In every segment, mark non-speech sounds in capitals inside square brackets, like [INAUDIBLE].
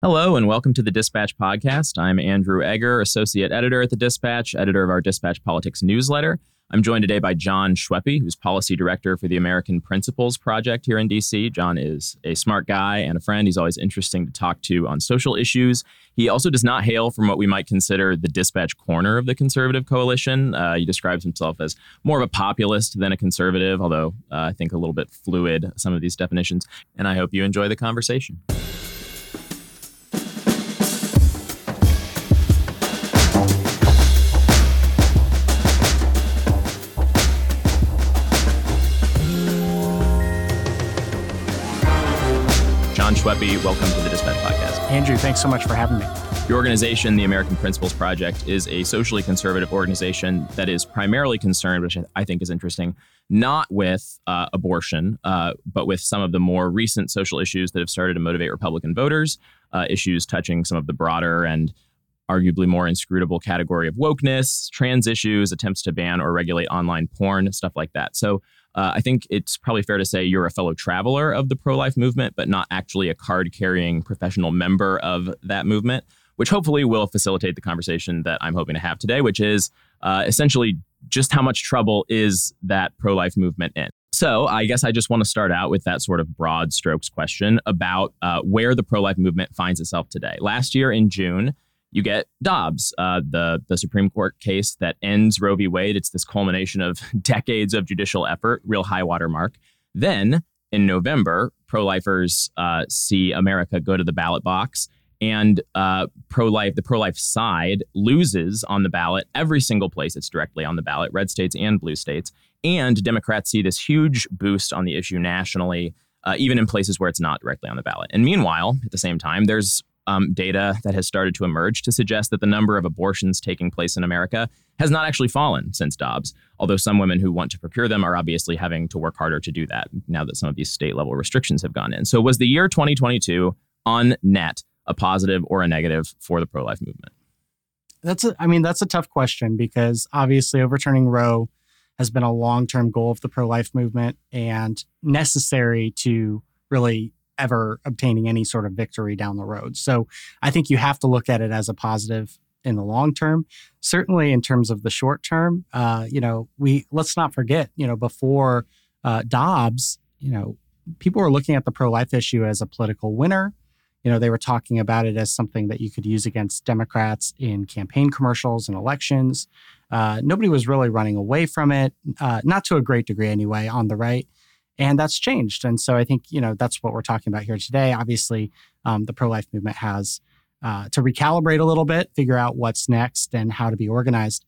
Hello, and welcome to the Dispatch Podcast. I'm Andrew Egger, Associate Editor at the Dispatch, editor of our Dispatch Politics newsletter. I'm joined today by Jon Schweppe, who's Policy Director for the American Principles Project here in DC. Jon is a smart guy and a friend. He's always interesting to talk to on social issues. He also does not hail from what we might consider the dispatch corner of the conservative coalition. Uh, he describes himself as more of a populist than a conservative, although uh, I think a little bit fluid, some of these definitions. And I hope you enjoy the conversation. Schweppe, welcome to the Dispatch Podcast. Andrew, thanks so much for having me. Your organization, the American Principles Project, is a socially conservative organization that is primarily concerned, which I think is interesting, not with uh, abortion, uh, but with some of the more recent social issues that have started to motivate Republican voters, uh, issues touching some of the broader and arguably more inscrutable category of wokeness, trans issues, attempts to ban or regulate online porn, stuff like that. So uh, I think it's probably fair to say you're a fellow traveler of the pro life movement, but not actually a card carrying professional member of that movement, which hopefully will facilitate the conversation that I'm hoping to have today, which is uh, essentially just how much trouble is that pro life movement in? So, I guess I just want to start out with that sort of broad strokes question about uh, where the pro life movement finds itself today. Last year in June, you get Dobbs, uh, the the Supreme Court case that ends Roe v. Wade. It's this culmination of [LAUGHS] decades of judicial effort, real high water mark. Then in November, pro-lifers uh, see America go to the ballot box, and uh, pro-life, the pro-life side loses on the ballot every single place it's directly on the ballot, red states and blue states. And Democrats see this huge boost on the issue nationally. Uh, even in places where it's not directly on the ballot. And meanwhile, at the same time, there's um, data that has started to emerge to suggest that the number of abortions taking place in America has not actually fallen since Dobbs, although some women who want to procure them are obviously having to work harder to do that now that some of these state level restrictions have gone in. So, was the year 2022 on net a positive or a negative for the pro life movement? That's a, I mean, that's a tough question because obviously overturning Roe has been a long term goal of the pro life movement and necessary to really ever obtaining any sort of victory down the road. So I think you have to look at it as a positive in the long term. Certainly, in terms of the short term, uh, you know, we let's not forget, you know, before uh, Dobbs, you know, people were looking at the pro-life issue as a political winner. You know, they were talking about it as something that you could use against Democrats in campaign commercials and elections. Uh, nobody was really running away from it, uh, not to a great degree anyway, on the right and that's changed. And so I think you know that's what we're talking about here today. Obviously, um, the pro life movement has uh, to recalibrate a little bit, figure out what's next and how to be organized.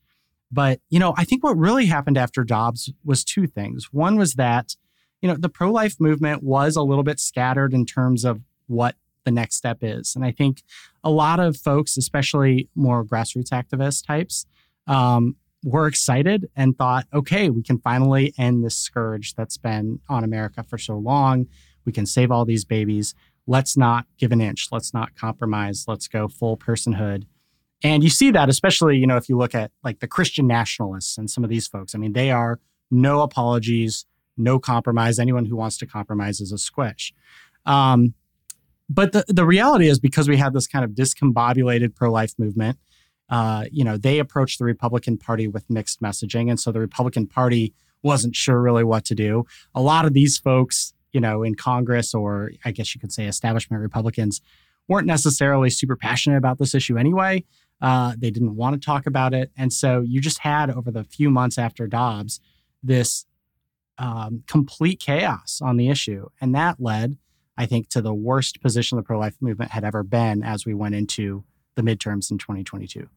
But you know, I think what really happened after Dobbs was two things. One was that you know the pro life movement was a little bit scattered in terms of what the next step is, and I think a lot of folks, especially more grassroots activist types, um, were excited and thought, okay, we can finally end this scourge that's been on America for so long. We can save all these babies. Let's not give an inch. Let's not compromise. Let's go full personhood. And you see that, especially, you know, if you look at like the Christian nationalists and some of these folks. I mean, they are no apologies, no compromise. Anyone who wants to compromise is a squish. Um, but the, the reality is because we have this kind of discombobulated pro life movement, uh, you know, they approached the Republican Party with mixed messaging. And so the Republican Party wasn't sure really what to do. A lot of these folks, you know, in Congress, or I guess you could say establishment Republicans, weren't necessarily super passionate about this issue anyway. Uh, they didn't want to talk about it. And so you just had over the few months after Dobbs this um, complete chaos on the issue. And that led, I think, to the worst position the pro life movement had ever been as we went into the midterms in 2022.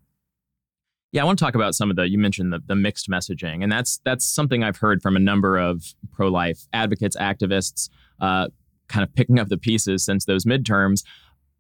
Yeah, I want to talk about some of the you mentioned the, the mixed messaging, and that's that's something I've heard from a number of pro life advocates, activists, uh, kind of picking up the pieces since those midterms.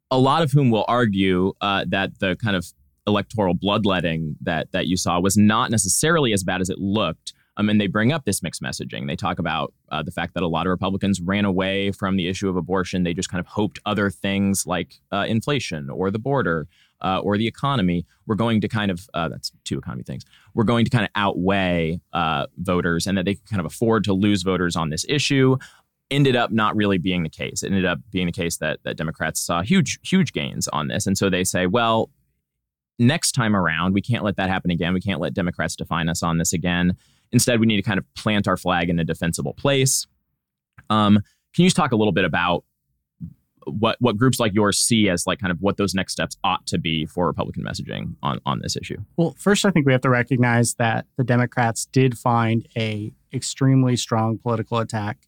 A lot of whom will argue uh, that the kind of electoral bloodletting that that you saw was not necessarily as bad as it looked. Um, and they bring up this mixed messaging. They talk about uh, the fact that a lot of Republicans ran away from the issue of abortion. They just kind of hoped other things like uh, inflation or the border uh, or the economy we're going to kind of uh, that's two economy things we're going to kind of outweigh uh, voters and that they can kind of afford to lose voters on this issue ended up not really being the case. It ended up being the case that that Democrats saw huge huge gains on this, and so they say, well, next time around, we can't let that happen again. We can't let Democrats define us on this again. Instead, we need to kind of plant our flag in a defensible place. Um, can you just talk a little bit about what what groups like yours see as like kind of what those next steps ought to be for Republican messaging on on this issue? Well, first, I think we have to recognize that the Democrats did find a extremely strong political attack.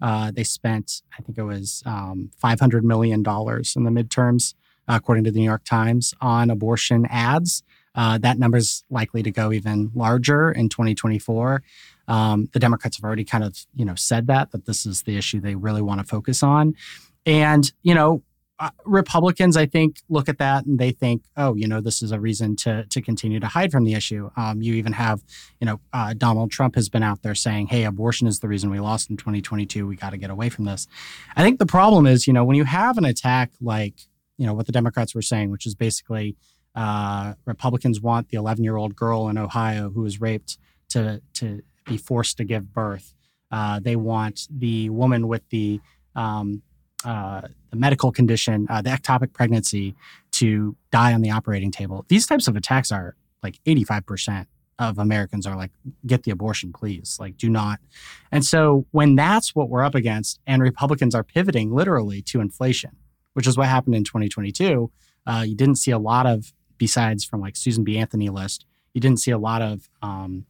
Uh, they spent, I think it was um, five hundred million dollars in the midterms, uh, according to the New York Times, on abortion ads. Uh, that number is likely to go even larger in 2024. Um, the Democrats have already kind of, you know, said that that this is the issue they really want to focus on. And, you know, uh, Republicans, I think, look at that and they think, oh, you know, this is a reason to to continue to hide from the issue. Um, you even have, you know, uh, Donald Trump has been out there saying, hey, abortion is the reason we lost in 2022. We got to get away from this. I think the problem is, you know, when you have an attack like, you know, what the Democrats were saying, which is basically uh, Republicans want the 11 year old girl in Ohio who was raped to to be forced to give birth. Uh, they want the woman with the um, uh, the medical condition, uh, the ectopic pregnancy, to die on the operating table. These types of attacks are like 85% of Americans are like, get the abortion, please. Like, do not. And so when that's what we're up against, and Republicans are pivoting literally to inflation, which is what happened in 2022, uh, you didn't see a lot of, besides from like Susan B. Anthony list, you didn't see a lot of um,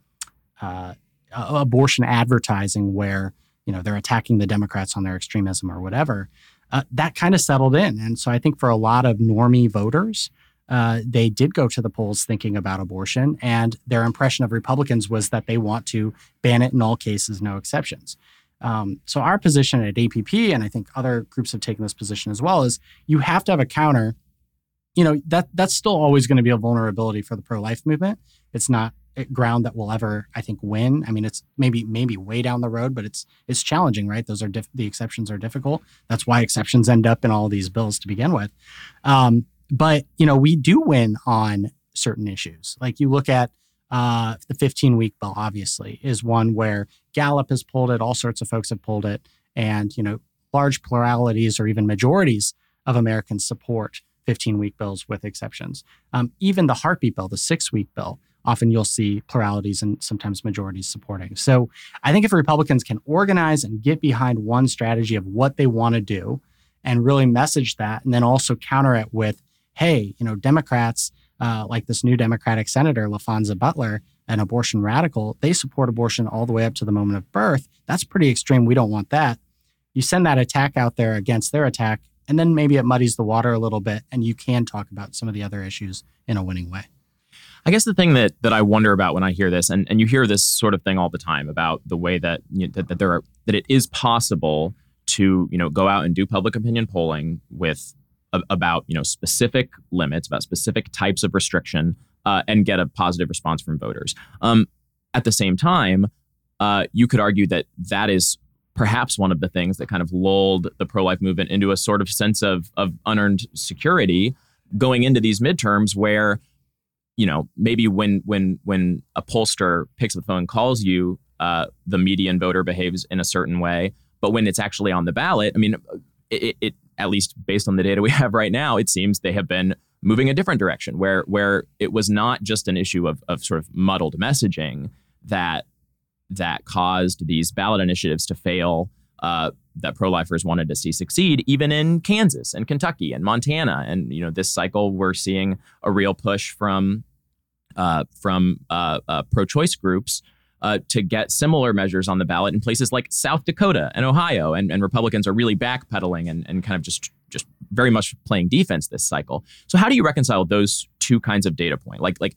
uh, abortion advertising where you know they're attacking the Democrats on their extremism or whatever, uh, that kind of settled in. And so I think for a lot of normie voters, uh, they did go to the polls thinking about abortion, and their impression of Republicans was that they want to ban it in all cases, no exceptions. Um, so our position at APP, and I think other groups have taken this position as well, is you have to have a counter. You know that that's still always going to be a vulnerability for the pro-life movement. It's not ground that will ever, I think, win. I mean, it's maybe maybe way down the road, but it's it's challenging, right? Those are diff- the exceptions are difficult. That's why exceptions end up in all these bills to begin with. Um, but you know, we do win on certain issues. Like you look at uh, the 15 week bill, obviously, is one where Gallup has pulled it. All sorts of folks have pulled it, and you know, large pluralities or even majorities of Americans support 15 week bills with exceptions. Um, even the heartbeat bill, the six week bill often you'll see pluralities and sometimes majorities supporting. So I think if Republicans can organize and get behind one strategy of what they want to do and really message that, and then also counter it with, hey, you know, Democrats uh, like this new Democratic Senator, Laphonza Butler, an abortion radical, they support abortion all the way up to the moment of birth. That's pretty extreme. We don't want that. You send that attack out there against their attack, and then maybe it muddies the water a little bit, and you can talk about some of the other issues in a winning way. I guess the thing that that I wonder about when I hear this, and, and you hear this sort of thing all the time about the way that you know, that, that there are that it is possible to you know go out and do public opinion polling with a, about you know specific limits, about specific types of restriction, uh, and get a positive response from voters. Um, at the same time, uh, you could argue that that is perhaps one of the things that kind of lulled the pro-life movement into a sort of sense of of unearned security going into these midterms where you know, maybe when when when a pollster picks up the phone and calls you, uh, the median voter behaves in a certain way. But when it's actually on the ballot, I mean, it, it at least based on the data [LAUGHS] we have right now, it seems they have been moving a different direction where where it was not just an issue of of sort of muddled messaging that that caused these ballot initiatives to fail uh, that pro-lifers wanted to see succeed, even in Kansas and Kentucky and Montana. And you know, this cycle we're seeing a real push from uh, from uh, uh, pro-choice groups uh, to get similar measures on the ballot in places like South Dakota and Ohio, and, and Republicans are really backpedaling and, and kind of just just very much playing defense this cycle. So how do you reconcile those two kinds of data point? Like like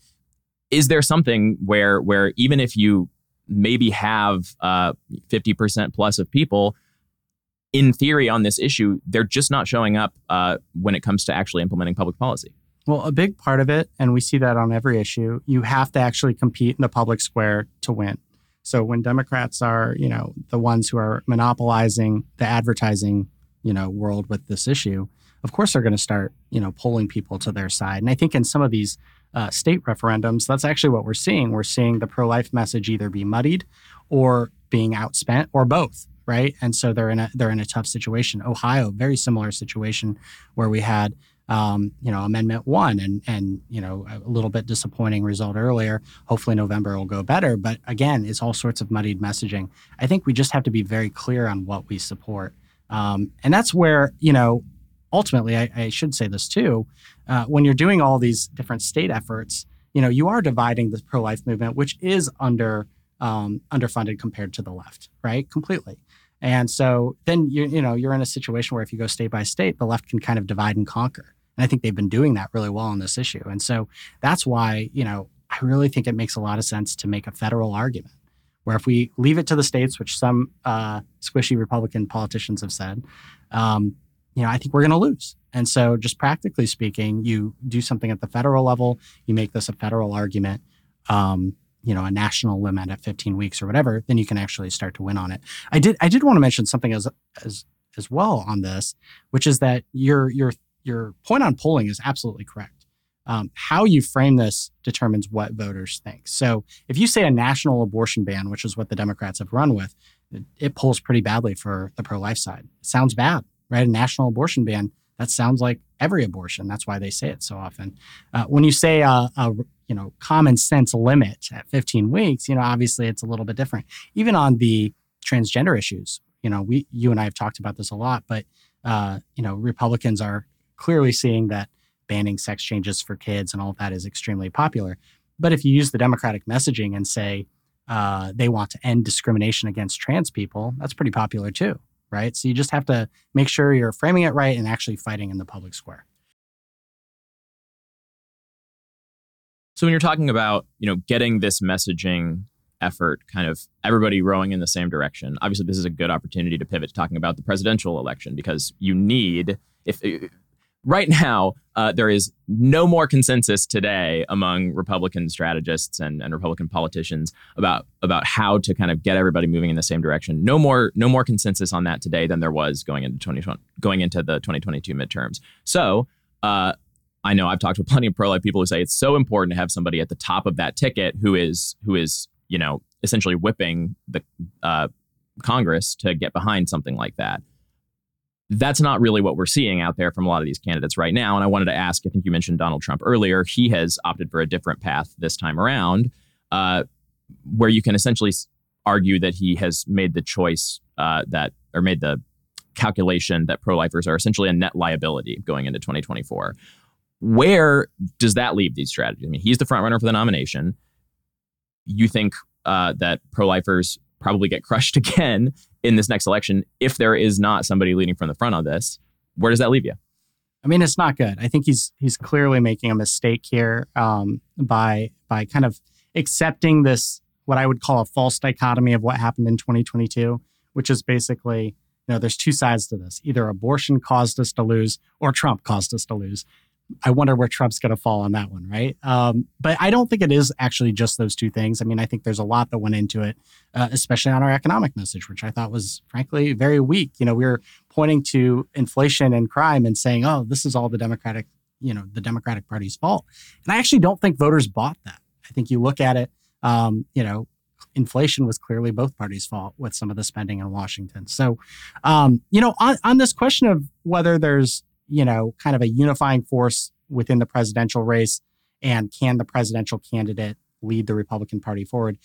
is there something where where even if you maybe have uh, 50% plus of people in theory on this issue, they're just not showing up uh, when it comes to actually implementing public policy. Well, a big part of it, and we see that on every issue, you have to actually compete in the public square to win. So when Democrats are, you know, the ones who are monopolizing the advertising, you know, world with this issue, of course they're going to start, you know, pulling people to their side. And I think in some of these uh, state referendums, that's actually what we're seeing. We're seeing the pro-life message either be muddied or being outspent or both. Right? And so they're in a they're in a tough situation. Ohio, very similar situation where we had um, you know Amendment One, and and you know a little bit disappointing result earlier. Hopefully November will go better, but again, it's all sorts of muddied messaging. I think we just have to be very clear on what we support, um, and that's where you know ultimately I, I should say this too. Uh, when you're doing all these different state efforts, you know you are dividing the pro life movement, which is under um, underfunded compared to the left, right? Completely. And so then you you know you're in a situation where if you go state by state, the left can kind of divide and conquer. And I think they've been doing that really well on this issue. And so that's why you know I really think it makes a lot of sense to make a federal argument where if we leave it to the states, which some uh, squishy Republican politicians have said, um, you know, I think we're going to lose. And so, just practically speaking, you do something at the federal level, you make this a federal argument. Um, you know a national limit at 15 weeks or whatever then you can actually start to win on it. I did i did want to mention something as as as well on this which is that your your your point on polling is absolutely correct. Um, how you frame this determines what voters think. So if you say a national abortion ban which is what the democrats have run with it, it polls pretty badly for the pro-life side. It sounds bad right? A national abortion ban that sounds like every abortion. That's why they say it so often. Uh, when you say a, a, you know common sense limit at 15 weeks, you know obviously it's a little bit different. Even on the transgender issues, you know we you and I have talked about this a lot, but uh, you know Republicans are clearly seeing that banning sex changes for kids and all that is extremely popular. But if you use the Democratic messaging and say uh, they want to end discrimination against trans people, that's pretty popular too right? So you just have to make sure you're framing it right and actually fighting in the public square. So when you're talking about, you know, getting this messaging effort kind of everybody rowing in the same direction. Obviously this is a good opportunity to pivot to talking about the presidential election because you need if right now, uh, there is no more consensus today among Republican strategists and, and Republican politicians about about how to kind of get everybody moving in the same direction. No more no more consensus on that today than there was going into 2020 going into the 2022 midterms. So. Uh, I know I've talked to [LAUGHS] plenty of pro life people who say it's so important to have somebody at the top of that ticket who is who is you know essentially whipping the uh, Congress to get behind something like that that's not really what we're seeing out there from a lot of these candidates right now. And I wanted to ask I think you mentioned Donald Trump earlier. He has opted for a different path this time around, uh, where you can essentially argue that he has made the choice uh, that, or made the calculation that pro lifers are essentially a net liability going into 2024. Where does that leave these strategies? I mean, he's the front runner for the nomination. You think uh, that pro lifers probably get [LAUGHS] crushed again in this next election if there is not somebody leading from the front on this. Where does that leave you? I mean, it's not good. I think he's he's clearly making a mistake here um, by by kind of accepting this what I would call a false dichotomy of what happened in 2022, which is basically you know there's two sides to this. Either abortion caused us to lose, or Trump caused us to lose. I wonder where Trump's going to fall on that one, right? Um, but I don't think it is actually just those two things. I mean, I think there's a lot that went into it, uh, especially on our economic message, which I thought was frankly very weak. You know, we were pointing to inflation and crime and saying, "Oh, this is all the Democratic, you know, the Democratic Party's fault." And I actually don't think voters bought that. I think you look at it, um, you know, inflation was clearly both parties' fault with some of the spending in Washington. So, um, you know, on, on this question of whether there's you know, kind of a unifying force within the presidential race? And can the presidential candidate lead the Republican Party forward?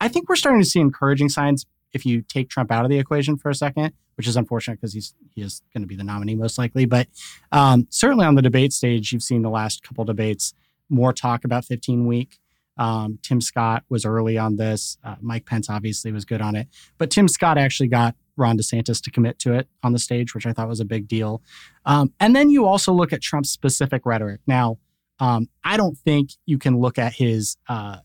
I think we're starting to see encouraging signs if you take Trump out of the equation for a second, which is unfortunate because he's he is going to be the nominee most likely. But um, certainly on the debate stage, you've seen the last couple debates more talk about 15 week. Um, Tim Scott was early on this. Uh, Mike Pence obviously was good on it, but Tim Scott actually got Ron DeSantis to commit to it on the stage, which I thought was a big deal. Um, and then you also look at Trump's specific rhetoric. Now, um, I don't think you can look at his uh,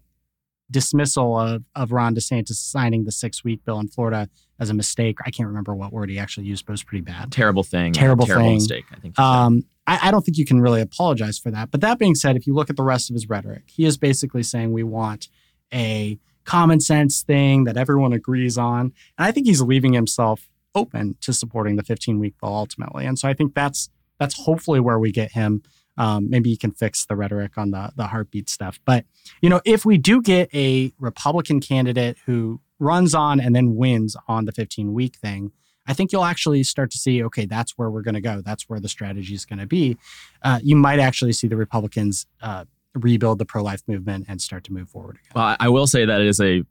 dismissal of, of Ron DeSantis signing the six week bill in Florida as a mistake. I can't remember what word he actually used, but it was pretty bad. Terrible thing. Terrible, terrible thing. mistake, I think. Um, I, I don't think you can really apologize for that. But that being said, if you look at the rest of his rhetoric, he is basically saying we want a common sense thing that everyone agrees on. And I think he's leaving himself open to supporting the 15 week bill ultimately. And so I think that's that's hopefully where we get him. Um, maybe he can fix the rhetoric on the the heartbeat stuff. But you know, if we do get a Republican candidate who runs on and then wins on the 15 week thing, I think you'll actually start to see, okay, that's where we're going to go. That's where the strategy is going to be. Uh, you might actually see the Republicans uh, rebuild the pro life movement and start to move forward again. Well, I will say that it is a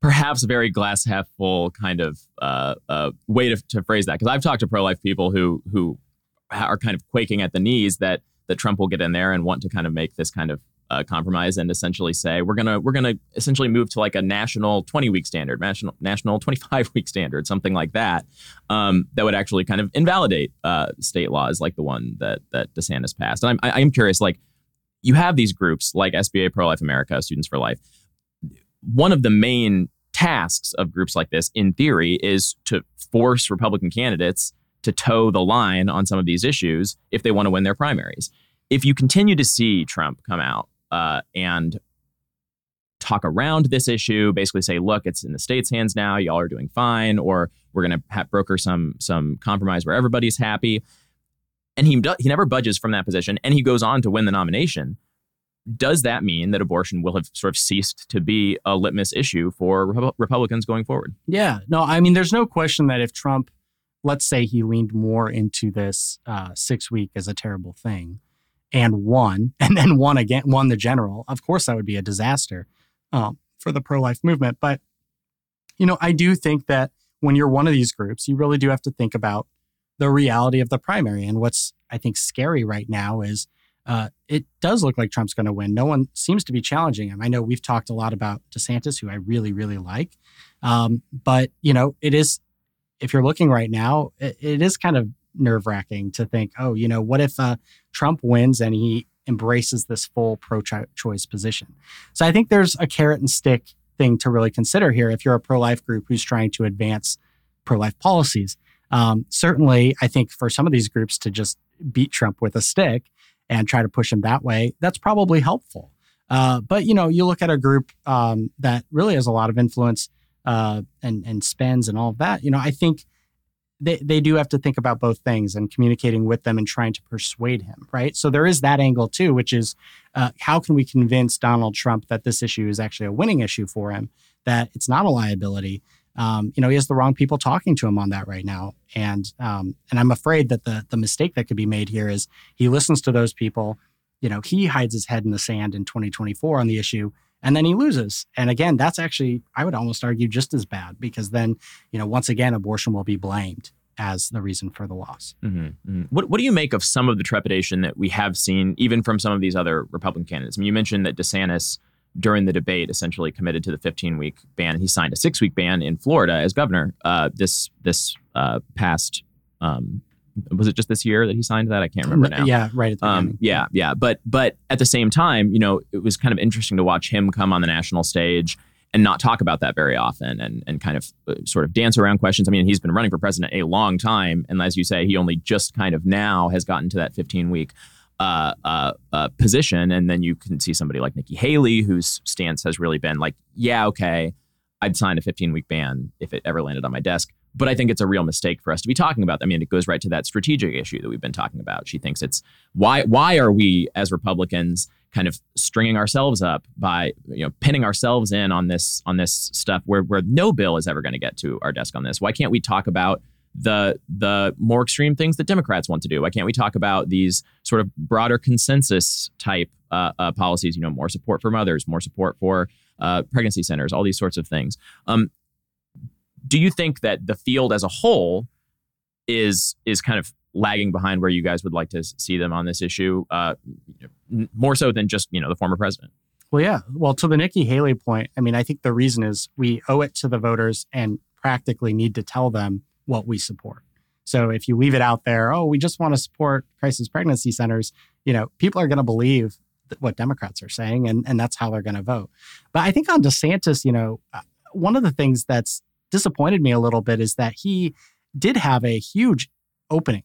perhaps very glass half full kind of uh, uh, way to, to phrase that because I've talked to pro life people who who are kind of quaking at the knees that that Trump will get in there and want to kind of make this kind of uh, compromise and essentially say we're gonna we're gonna essentially move to like a national 20 week standard, national national 25 week standard, something like that, um, that would actually kind of invalidate uh, state laws like the one that that DeSantis passed. And I'm I'm curious, like you have these groups like SBA Pro Life America, Students for Life. One of the main tasks of groups like this, in theory, is to force Republican candidates to toe the line on some of these issues if they want to win their primaries. If you continue to see Trump come out uh, and talk around this issue, basically say, "Look, it's in the state's hands now. Y'all are doing fine," or "We're going to broker some some compromise where everybody's happy," and he he never budges from that position, and he goes on to win the nomination. Does that mean that abortion will have sort of ceased to be a litmus issue for Republicans going forward? Yeah, no, I mean, there's no question that if Trump, let's say he leaned more into this uh, six week as a terrible thing, and won, [LAUGHS] and then won again, won the general, of course that would be a disaster um, for the pro life movement. But, you know, I do think that when you're one of these groups, you really do have to think about the reality of the primary. And what's, I think, scary right now is uh, it does look like Trump's going to win. No one seems to be challenging him. I know we've talked a lot about DeSantis, who I really, really like. Um, but, you know, it is, if you're looking right now, it, it is kind of nerve wracking to think, oh, you know, what if uh, Trump wins and he embraces this full pro choice position? So I think there's a carrot and stick thing to really consider here if you're a pro life group who's trying to advance pro life policies. Um, certainly, I think for some of these groups to just beat Trump with a stick and try to push him that way, that's probably helpful. Uh, but you know, you look at a group um, that really has a lot of influence uh, and and spends and all of that. You know, I think they, they do have to think about both things and communicating with them and trying to persuade him, right? So there is that angle too, which is uh, how can we convince Donald Trump that this issue is actually a winning issue for him, that it's not a liability. Um, you know, he has the wrong people talking to him on that right now, and um, and I'm afraid that the the mistake that could be made here is he listens to those people. You know, he hides his head in the sand in 2024 on the issue, and then he loses. And again, that's actually, I would almost argue, just as bad because then, you know, once again, abortion will be blamed as the reason for the loss. Mm-hmm, mm-hmm. What, what do you make of some of the trepidation that we have seen, even from some of these other Republican candidates? I mean, you mentioned that DeSantis, during the debate, essentially committed to the 15 week ban. He signed a six week ban in Florida as governor uh, this this uh, past um, was it just this year that he signed that? I can't remember now. Yeah, right. Um, yeah, yeah. But but at the same time, you know, it was kind of interesting to watch him come on the national stage and not talk about that very often and and kind of uh, sort of dance around questions. I mean, he's been running for president a long time, and as you say, he only just kind of now has gotten to that 15 week. Uh, uh, uh, position, and then you can see somebody like Nikki Haley, whose stance has really been like, "Yeah, okay, I'd sign a 15 week ban if it ever landed on my desk." But I think it's a real mistake for us to be talking about. I mean, it goes right to that strategic issue that we've been talking about. She thinks it's why why are we as Republicans kind of stringing ourselves up by you know pinning ourselves in on this on this stuff where where no bill is ever going to get to our desk on this. Why can't we talk about the the more extreme things that Democrats want to do? Why can't we talk about these sort of broader consensus type uh, uh, policies? You know, more support for mothers, more support for uh, pregnancy centers, all these sorts of things. Um, do you think that the field as a whole is is kind of lagging behind where you guys would like to see them on this issue, uh, more so than just you know the former president? Well, yeah. Well, to the Nikki Haley point, I mean, I think the reason is we owe it to the voters and practically need to tell them what we support. So if you leave it out there, oh, we just want to support crisis pregnancy centers, you know, people are going to believe what Democrats are saying, and and that's how they're going to vote. But I think on DeSantis, you know, uh, one of the things that's disappointed me a little bit is that he did have a huge opening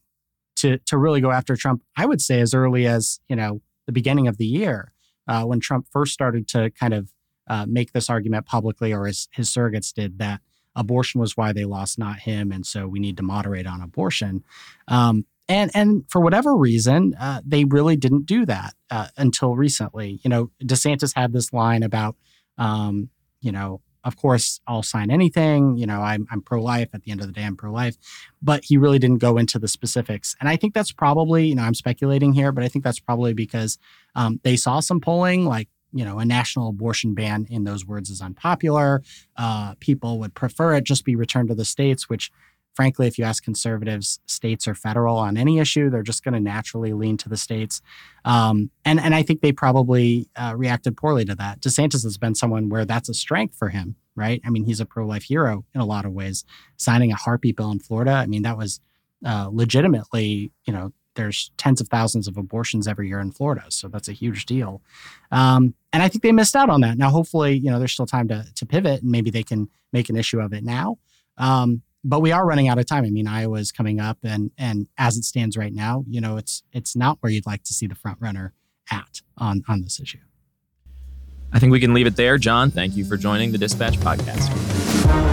to to really go after Trump. I would say as early as you know the beginning of the year uh, when Trump first started to kind of uh, make this argument publicly, or his his surrogates did that abortion was why they lost, not him, and so we need to moderate on abortion. Um, and and for whatever reason, uh, they really didn't do that uh, until recently. You know, DeSantis had this line about, um, you know, of course, I'll sign anything. You know, I'm, I'm pro life. At the end of the day, I'm pro life. But he really didn't go into the specifics. And I think that's probably, you know, I'm speculating here, but I think that's probably because um, they saw some polling like, you know, a national abortion ban in those words is unpopular. Uh, people would prefer it just be returned to the states, which frankly, if you ask conservatives, states or federal on any issue, they're just going to naturally lean to the states. Um, and and I think they probably uh, reacted poorly to that. DeSantis has been someone where that's a strength for him, right? I mean, he's a pro life hero in a lot of ways. Signing a heartbeat bill in Florida, I mean, that was uh, legitimately, you know, there's tens of thousands of abortions every year in Florida, so that's a huge deal. Um, and I think they missed out on that. Now, hopefully, you know, there's still time to to pivot, and maybe they can make an issue of it now. Um, but we are running out of time. I mean, Iowa's coming up, and and as it stands right now, you know, it's it's not where you'd like to see the front runner at on on this issue. I think we can leave it there, Jon. Thank you for joining the Dispatch podcast.